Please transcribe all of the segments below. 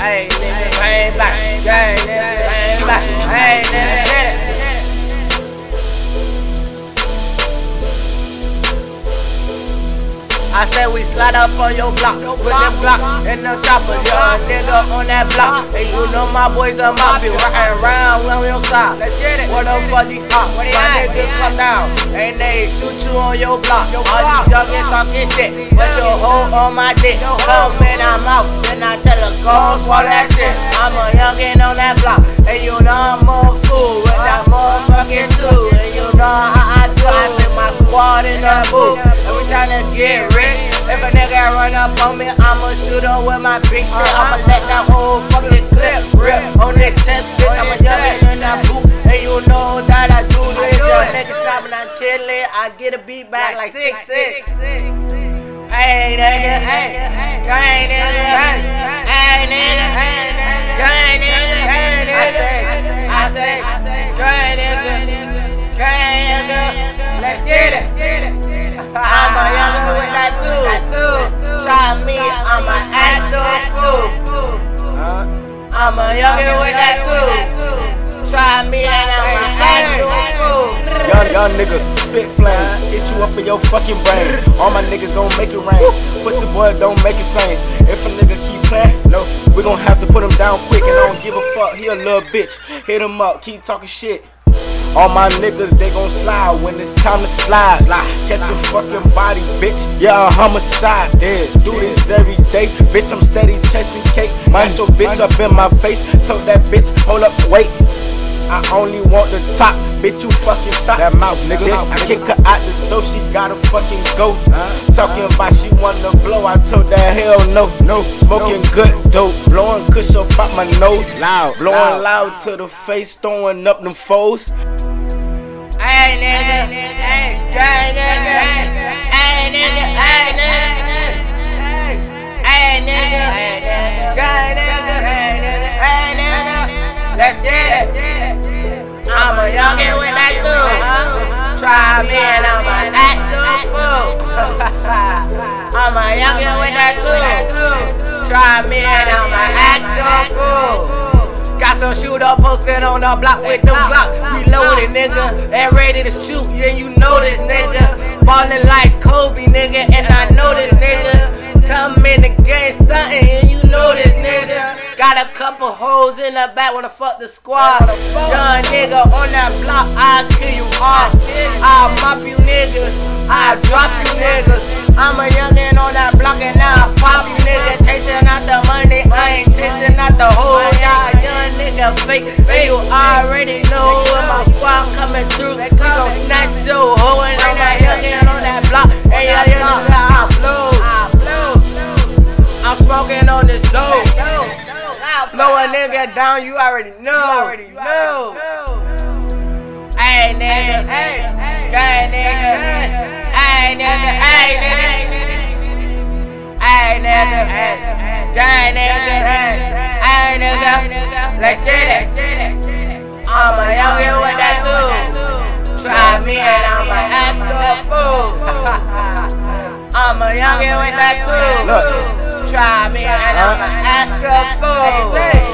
Hey, nigga, bang back. Gang, nigga, bang back. Hey, nigga, hit it. I said we slide up on your block, with them block and the chopper, young nigga on that block. And you know my boys are mobbing, riding around on your side. Let's get it. What up for these ops? My niggas come down and they shoot you on your block. All these youngins talking shit, but your hoe on my dick. Come in, I'm out, then I tell her go swallow that shit. I'm a youngin on that block, and you know I'm a fool with that motherfucking tool. And you know how I do. I send my squad in the booth, and we tryna get rich. If a nigga run up on me, I'ma shoot him with my big shit. I'ma uh-huh. let that whole fucking clip rip on their chest, bitch. I'm a youngin' in that booth, and you know that I do this. Your nigga stop and I kill it. I get a beat back like six six. Hey nigga, hey, gang nigga, hey, hey nigga, gang nigga, hey nigga. I say, gang nigga, gang nigga. Let's get it. I'm a youngin' with that too. Try me, I'm a actor fool. I'm a youngin' with that too. Try me and I'm a actor fool. Young, young nigga, spit flame, hit you up in your fucking brain. All my niggas gon' make it rain. Pussy boy don't make it sane. If a nigga keep playing, no, we gon' have to put him down quick. And I don't give a fuck, he a little bitch. Hit him up, keep talking shit. All my niggas, they gon' slide when it's time to slide. Catch a fucking body, bitch. Yeah, a homicide. Yeah, do this every day. Bitch, I'm steady chasing cake. Mind your bitch up in my face. Told that bitch, hold up, wait. I only want the top, bitch. You fucking stop that mouth, nigga. Bitch, I kick her out the door, she gotta fucking go. Talking about she wanna blow, I told that hell no, no. Smoking good dope, blowing kush up out my nose, loud, blowing loud. to the face, throwing up them foes. Hey nigga, hey, gang nigga, hey nigga, hey nigga, hey nigga, gang nigga, me and I'm an actor fool. I'm a youngin' with that too. Try me and I'm an actor fool. Got some shooter posted on the block with them Glock. Reloaded, nigga, and ready to shoot. Yeah, you know this, nigga. Ballin' like couple hoes in the back wanna fuck the squad. Young nigga on that block, I'll kill you all. I'll mop you niggas, I'll drop you niggas. I'm a youngin' on that block and now already know. You already know. Hey nigga, hey, hey nigga, hey nigga, hey nigga, hey nigga, hey nigga, hey nigga. Let's get it. I'm a youngin' with that too. Try me and I'm a actor fool. I'm a youngin' with that too. Try me and I'm a actor fool.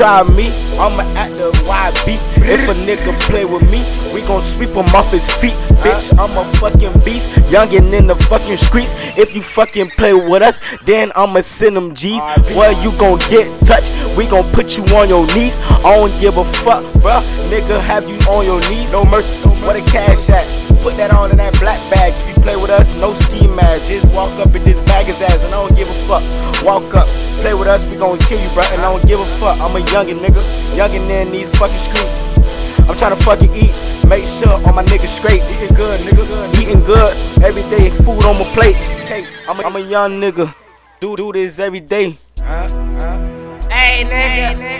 Try me, I'ma act the YB. If a nigga play with me, we gon' sweep him off his feet. Bitch, I'm a fucking beast, youngin' in the fucking streets. If you fucking play with us, then I'ma send them G's. Well, you gon' get touched, we gon' put you on your knees. I don't give a fuck, bruh. Nigga, have you on your knees? No mercy, what a cash at. Put that on in that black bag. If you play with us, no ski match. Just walk up and just bag his ass, and I don't give a fuck. Walk up, play with us, we gon' kill you, bruh. And I don't give a fuck. I'm a youngin' nigga, youngin' in these fucking streets. I'm tryna fucking eat, make sure all my niggas straight. Eating good, nigga. Good. eating good, every day, food on my plate. Okay, I'm a, I'm a young nigga, do do this every day. Hey nigga, hey